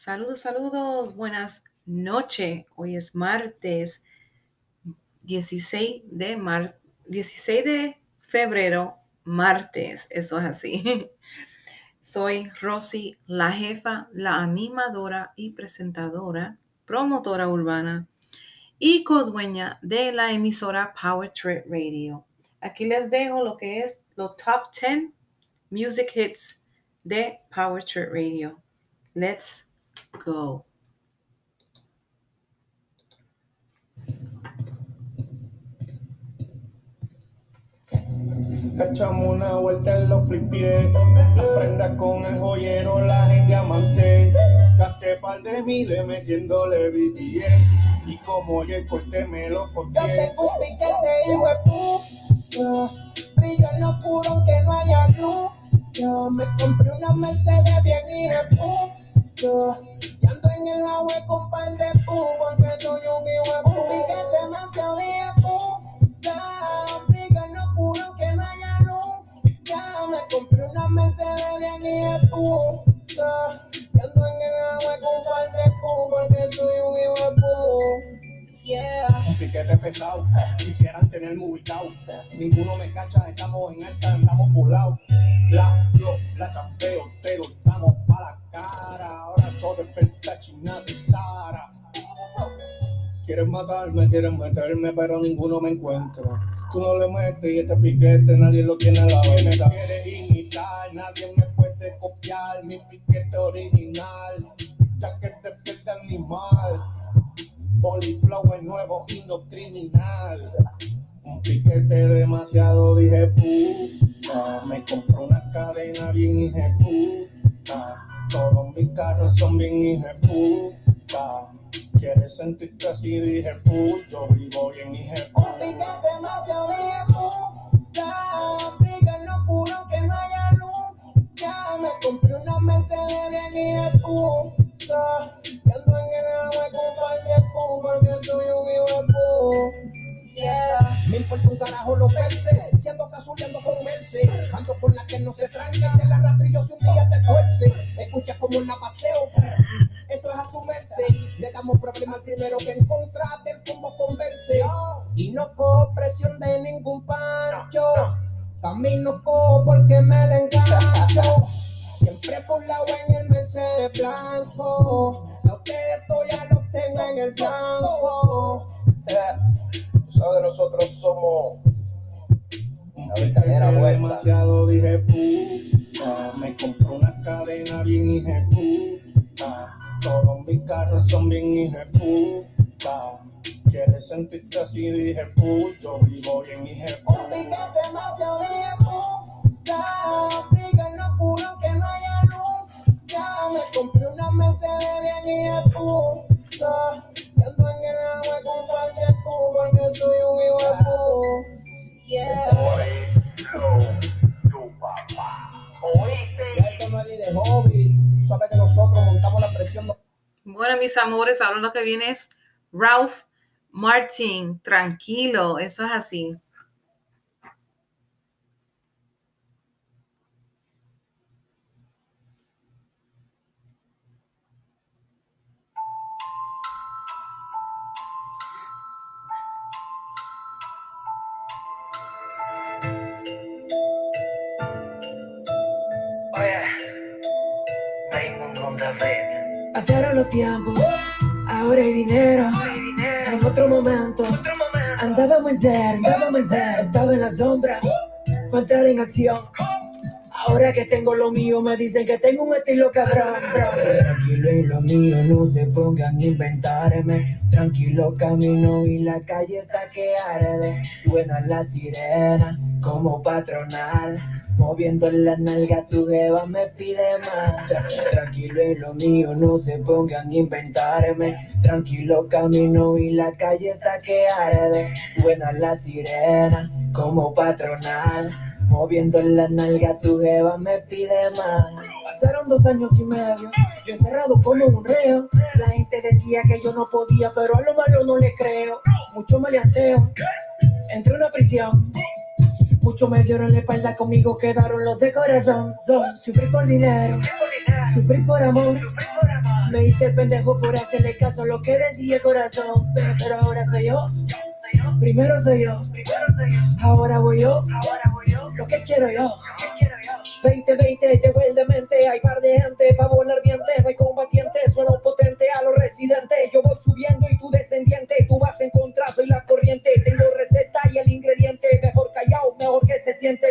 Saludos, saludos, buenas noches. Hoy es martes 16 de, mar 16 de febrero, martes, eso es así. Soy Rosy, la jefa, la animadora y presentadora, promotora urbana y codueña de la emisora Power Trip Radio. Aquí les dejo lo que es los top 10 music hits de Power Trip Radio. Let's go. Cachamos una vuelta en los flipires. Las prendas con el joyero, las en diamante. Gasté par de miles metiéndole BTS. Y como hoy el corte me lo corté. Yo tengo un piquete, hijo de puta. Brillo en lo oscuro aunque no haya luz. Yo me compré una Mercedes bien hija de puta. Y en el agua con par de pu, porque soy un hijo de puta. Un piquete demasiado hijo de puta. Brillo en lo oscuro aunque no haya. Ya me compré una Mercedes bien hija de puta. Y ando en el agua con par de pu, porque soy un hijo de. Un piquete pesado, quisieran tenerme ubicado. Ninguno me cacha, estamos en alta, andamos volados. La, yo, la champeo, te lo damos para la cara. Ahora todo es perfecta, china de Sara. Quieren matarme, quieren meterme, pero ninguno me encuentra. Tú no le metes y este piquete nadie lo tiene a la venta. Quieres imitar, nadie me puede copiar. Mi piquete original, ya que te pierde animal. Boliflow es nuevo criminal. Un piquete demasiado, dije puta. Me compró una cadena bien hije puta. Todos mis carros son bien hije puta. Quieres sentirte así, dije puta. Yo vivo bien hije Un piquete demasiado de puta. En lo oscuro que no haya luz. Ya me compré una Mercedes bien hija de puta. Y en el agua con porque soy un hijo de puta. Yeah. Me importa un carajo lo verse, siendo casuleando con Merce. Ando con la que no se tranca, que la rastrillo si un día te tuerce. Escucha como la paseo, eso es asumirse. Le damos problemas primero que en contra del combo converse. Y no cojo presión de ningún pancho. Camino cojo porque me la engancho. Siempre por la en el Mercedes blanco. A ustedes ya los tengo en el blanco. Sabes nosotros somos La demasiado, dije puta. Me compró una cadena bien hije puta. Todos mis carros son bien hije puta. Quieres sentirte así, dije puta. Yo vivo bien hije Un puta. Amores, ahora lo que viene es Ralph Martin. Tranquilo, eso es así. Oye, Raymond con David. Pasaron los tiempos, ahora hay dinero. En otro momento, andábamos en ser, andábamos en ser. Estaba en la sombra, para entrar en acción. Ahora que tengo lo mío, me dicen que tengo un estilo cabrón, bro. Tranquilo y lo mío, no se pongan a inventarme. Tranquilo camino y la calle está que arde. Suena la sirena como patronal. Moviendo la nalga, tu jeva me pide más. Tra- Tranquilo y lo mío, no se pongan a inventarme. Tranquilo camino y la calle está que arde. Suena la sirena como patronal. Moviendo la nalga, tu jeva me pide más. Pasaron dos años y medio, yo encerrado como un reo. La gente decía que yo no podía, pero a lo malo no le creo. Mucho maleanteo, entré a una prisión. Muchos me dieron la espalda, conmigo quedaron los de corazón. Son, sufrí por dinero, sufrí por amor. Me hice pendejo por hacerle caso a lo que decía el corazón. Pero ahora soy yo. Primero soy yo. Ahora voy yo. Lo que quiero yo. 2020 llegó el demente, hay par de gente pa' volar dientes, no hay combatientes, sueno potente a los residentes, yo voy subiendo y tú descendiente, tú vas en contra, soy la corriente, tengo receta y el ingrediente, mejor callado, mejor que se siente.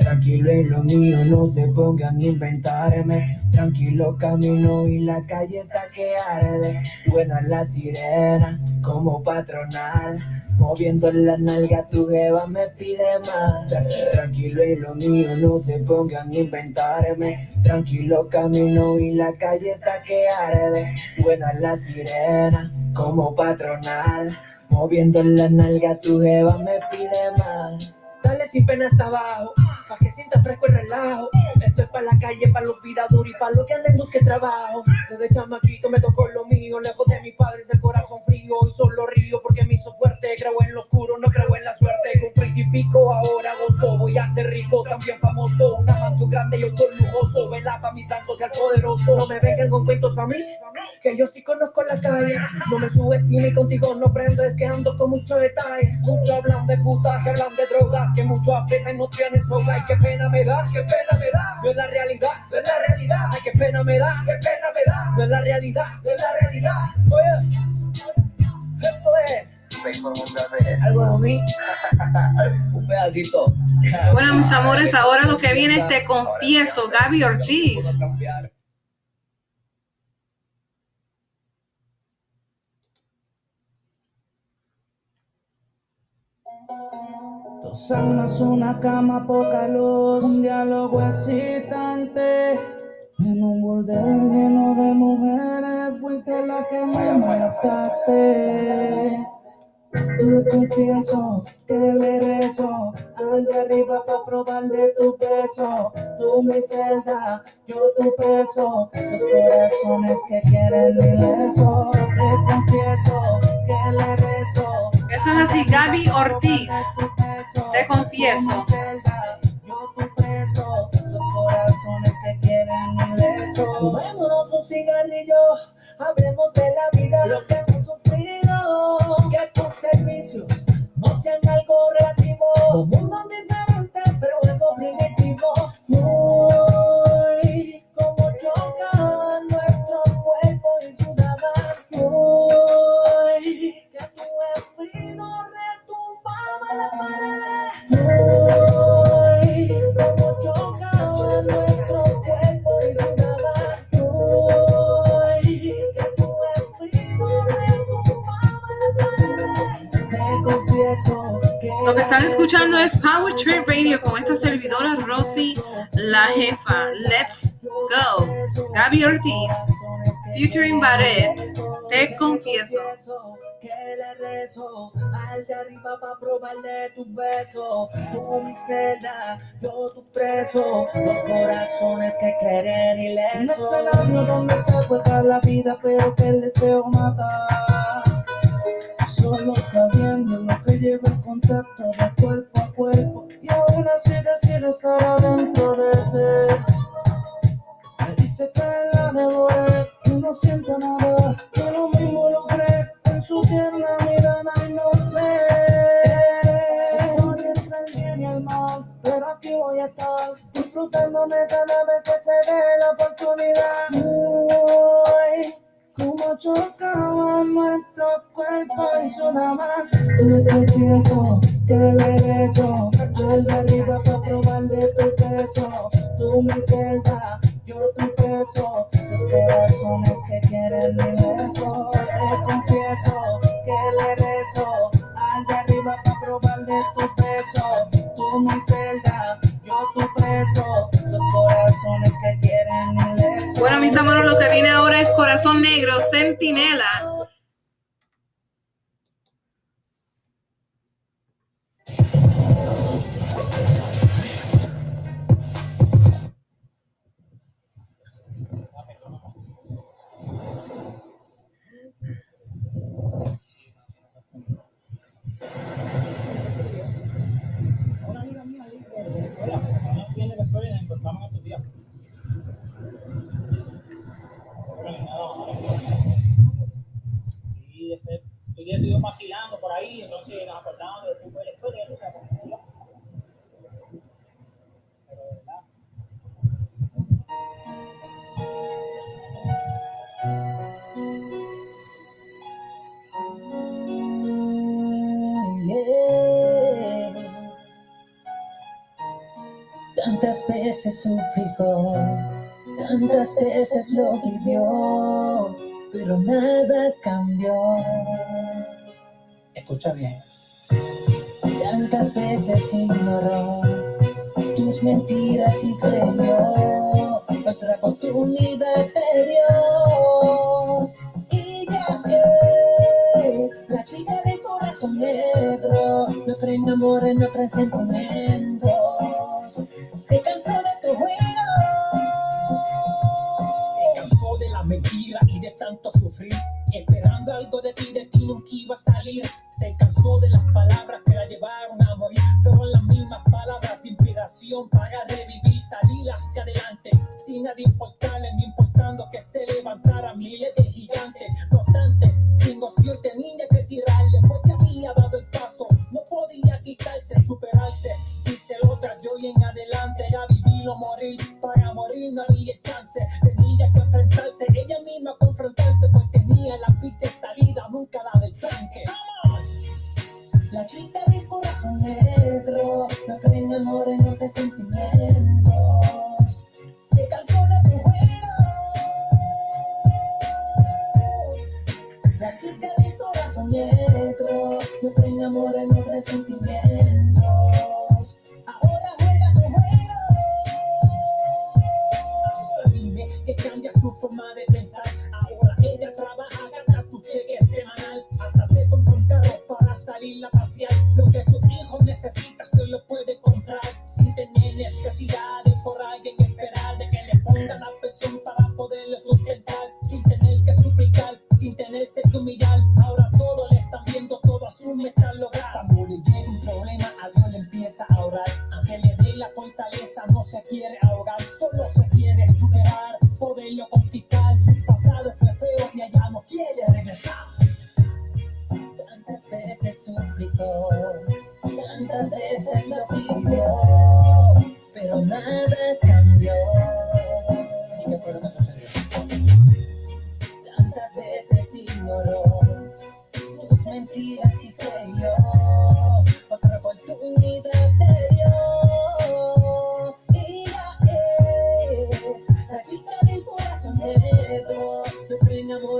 Tranquilo en lo mío, no se pongan a inventarme. Tranquilo camino y la calle está que arde. Suena la sirena como patronal. Moviendo la nalga, tu jeva me pide más. Tranquilo en lo mío, no se pongan a inventarme. Tranquilo camino y la calle está que arde. Suena la sirena como patronal. Moviendo la nalga, tu jeva me pide más. Sin pena hasta abajo, pa' que sienta fresco el relajo. Pa' la calle, pa' los piraduros y pa' los que anden busque trabajo. Desde chamaquito me tocó lo mío, lejos de mis padres el corazón frío. Y solo río porque me hizo fuerte, creo en lo oscuro, no creo en la suerte. Con y pico ahora gozo, voy a ser rico, también famoso. Una mansión grande y otro lujoso, vela pa' mi santo sea el poderoso. No me vengan con cuentos a mí, que yo sí conozco la calle. No me subestime y contigo no prendo, es que ando con mucho detalle. Mucho hablan de putas, que hablan de drogas, que mucho aprietan y no tienen soga. Ay, qué pena me da, qué pena me da. Realidad, no es la realidad. Ay, qué pena me da, qué pena me da. No es la realidad, no es la realidad. Oye, esto es algo de mí, un pedacito. Bueno, mis amores, ahora lo que viene es Te Confieso, Gaby Ortiz. Dos almas, una cama, poca luz, un diálogo excitante. En un burdel lleno de mujeres, fuiste la que me mataste. Te confieso que le rezo al de arriba para probar de tu peso. Tú mi celda, yo tu peso. Los corazones que quieren mi leso. Te confieso que le rezo. Eso es así, Gaby Ortiz. Te confieso. Yo tu preso, los corazones que quieren mi leso. Fumémonos un cigarrillo, hablemos de la vida, lo que hemos sufrido. Que tus servicios no sean algo relativo. Un mundo diferente, Lo que están escuchando es Power Trip Radio con esta servidora Rosy, la jefa. Let's go. Gaby Ortiz, featuring Barrett. Te confieso. que le rezo al de arriba para probarle tu beso. Tú mi celda, yo tu preso. Los corazones que quieren y leso. Un escenario donde se juega la vida, pero que el deseo mata. Solo sabiendo lo que lleva el contacto de cuerpo a cuerpo. Y aún así decide estar adentro de ti. Me dice que la devoré, que no siento nada, que lo mismo logré en su tierna mirada y no sé si estoy entre el bien y el mal, pero aquí voy a estar disfrutándome cada vez que se dé la oportunidad. Uy, como chocaban nuestros cuerpos y sudaban. Te confieso que le beso al de arriba para probar de tu peso. Tú mi celda, yo tu peso. Los corazones que quieren mi beso. Te confieso lo que viene ahora es Corazón Negro, Centinela. estuvieron vacilando por ahí, entonces nos acordábamos del tiempo de la historia, de ¿verdad? Yeah. Tantas veces suplicó, tantas veces lo pidió, pero nada cambió escucha bien. Tantas veces ignoró tus mentiras y creyó, otra oportunidad te dio. Y ya es la chica del corazón negro, no cree en amor, no cree en sentimiento. motivación para revivir, salir hacia adelante, sin nada importarle, ni importando que se levantara miles sin amor en este sentimiento. Se cansó de tu juego. La chica del corazón negro, no tiene amor en un resentimiento.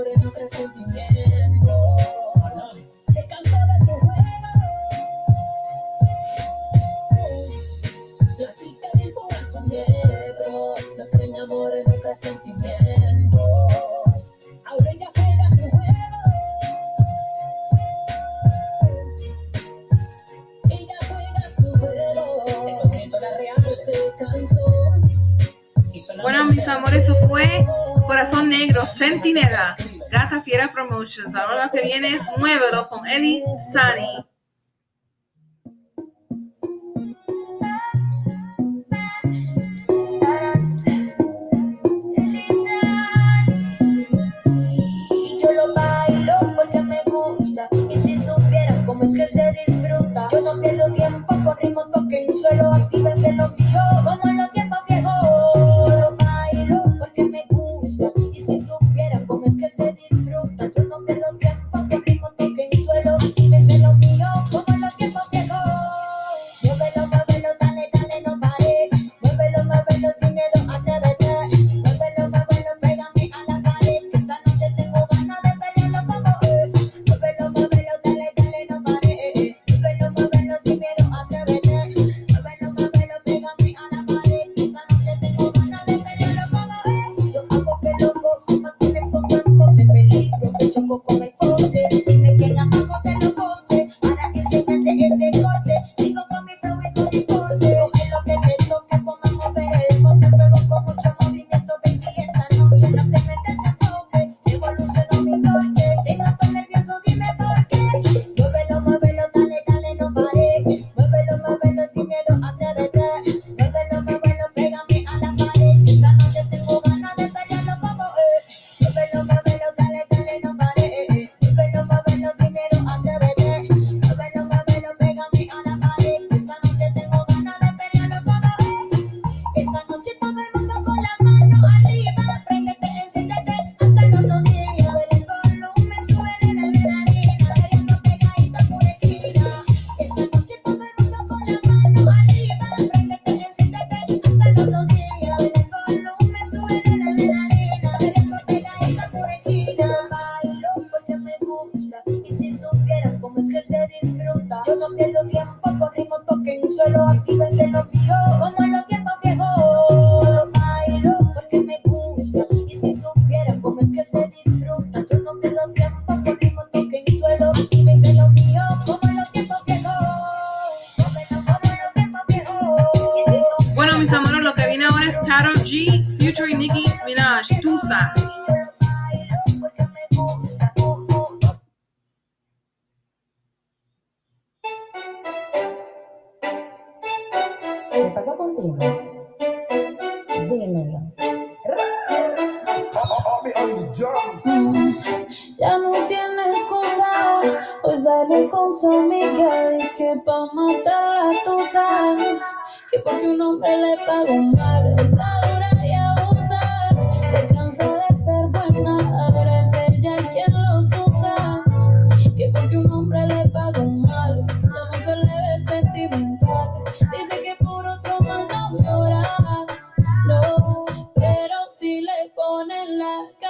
amores no presentimiento. Se cansó de tu juego. La chica del corazón negro, no tiene amores no presentimiento. Ahora ella juega su juego. Ella juega su juego. La real se cansó. Bueno, mis amores, eso fue Corazón Negro, Centinela. Promotions. Ahora lo que viene es Muévelo con Eli Sani. los dineros a través passar.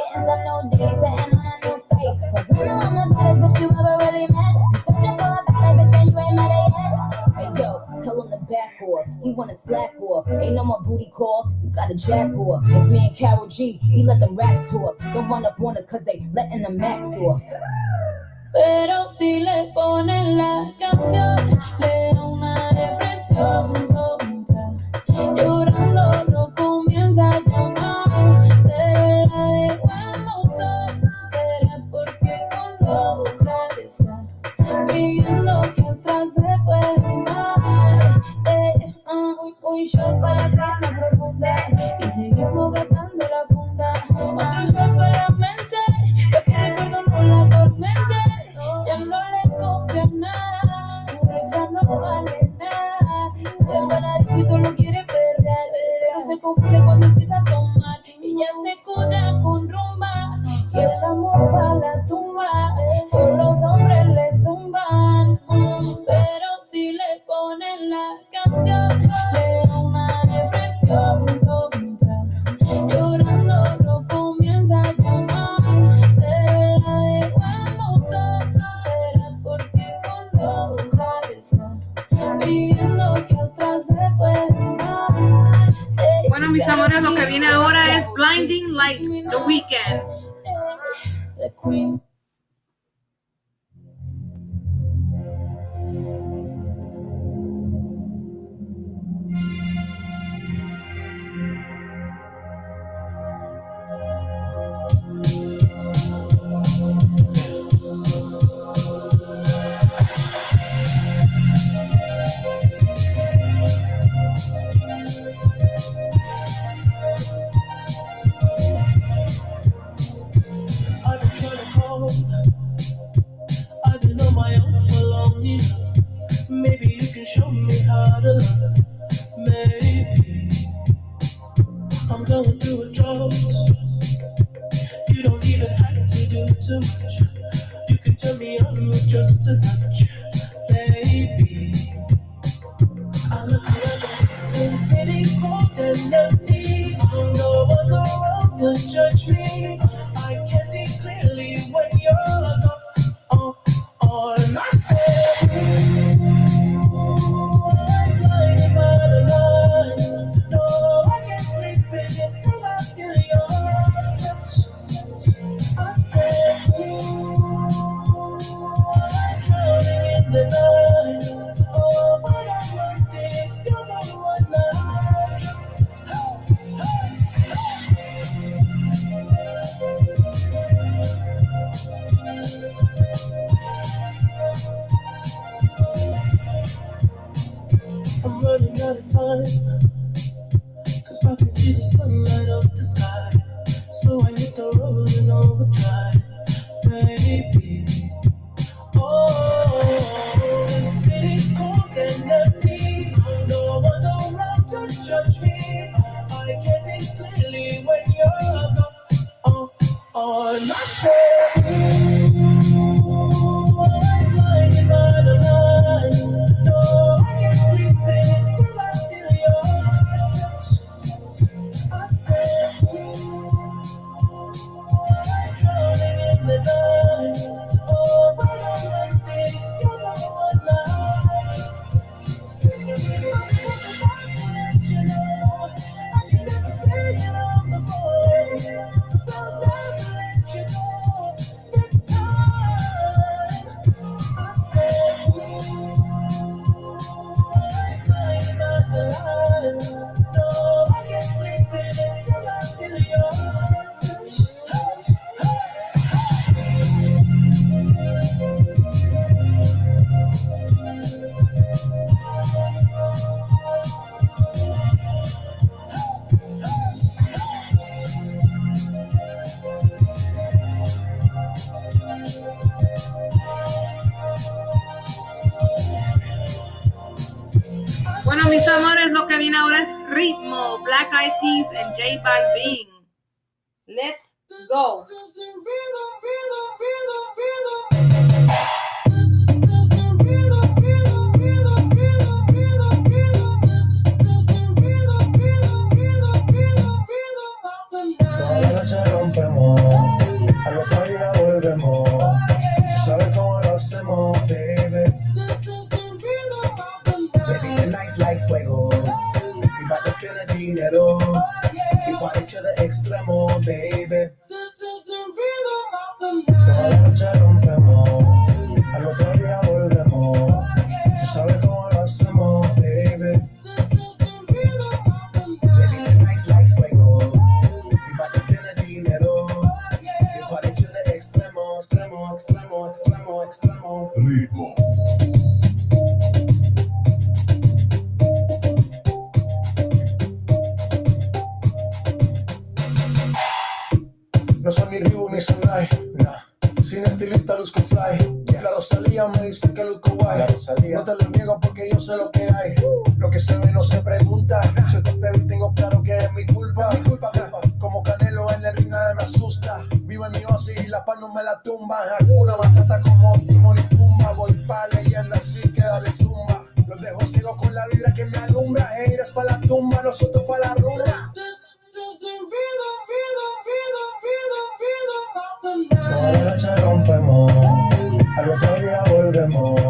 Getting some new days, sitting on a new face. Cause I know I'm the baddest bitch you ever really met. Searching for a better bitch and you ain't met it yet. Hey yo, tell him to back off. He wanna slack off. Ain't no more booty calls, you gotta jack off. It's me and Carol G, we let them racks talk. Don't run up on us cause they letting the max off. Pero si le ponen la canción, le da una depresión. the weekend. Maybe I'm going through a drought. You don't even have to do too much. You can turn me on with just a touch, baby. I look around, since it's cold and empty, no one's around to judge me. time day by day. ciego porque yo sé lo que hay. Lo que se ve no se pregunta. Yo te espero y tengo claro que es mi culpa. Mi culpa, culpa. Como Canelo en el ring me asusta. Vivo en mi oasis y la paz no me la tumba. Hakuna Matata como Timor y Pumba. Voy pa' leyenda así que dale zumba. Los dejo ciego con la vibra que me alumbra. Heiras pa' la tumba, nosotros pa' la rumba. Toda la noche rompemos, al otro día volvemos.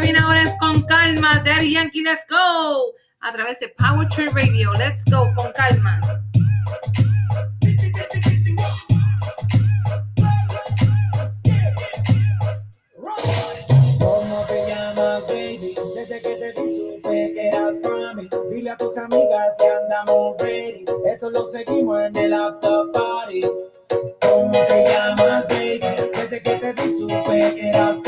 viene ahora es con calma. Daddy Yankee, let's go. A través de Power Radio. Let's go con calma. ¿Cómo te llamas, baby? Desde que te vi supe que eras para mí. Dile a tus amigas que andamos ready. Esto lo seguimos en el after party. ¿Cómo te llamas, baby? Desde que te vi supe que eras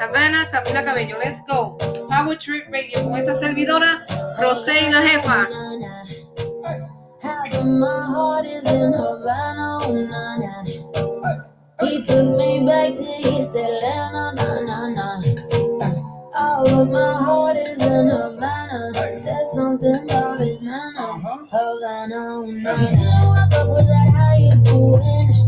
Havana, Camila Cabello. Let's go. Power Trip Radio con esta servidora, Rosé y la jefa. My heart is in Havana. Oh, He took me back to East Atlanta, na na na. All of my heart is in Havana. There's something about his manners, uh-huh. Havana, oh, na na. I wake up with that, how you doing?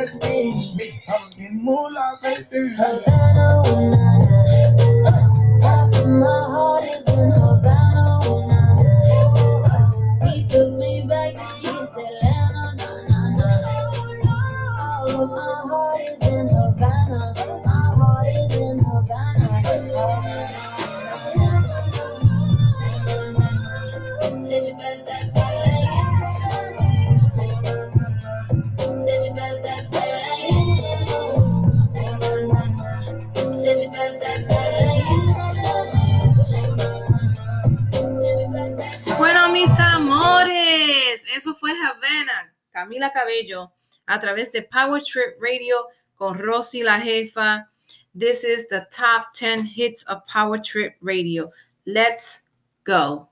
this means me. I was getting more like this. Havana Camila Cabello a través de Power Trip Radio con Rosy la Jefa. This is the top 10 hits of Power Trip Radio. Let's go.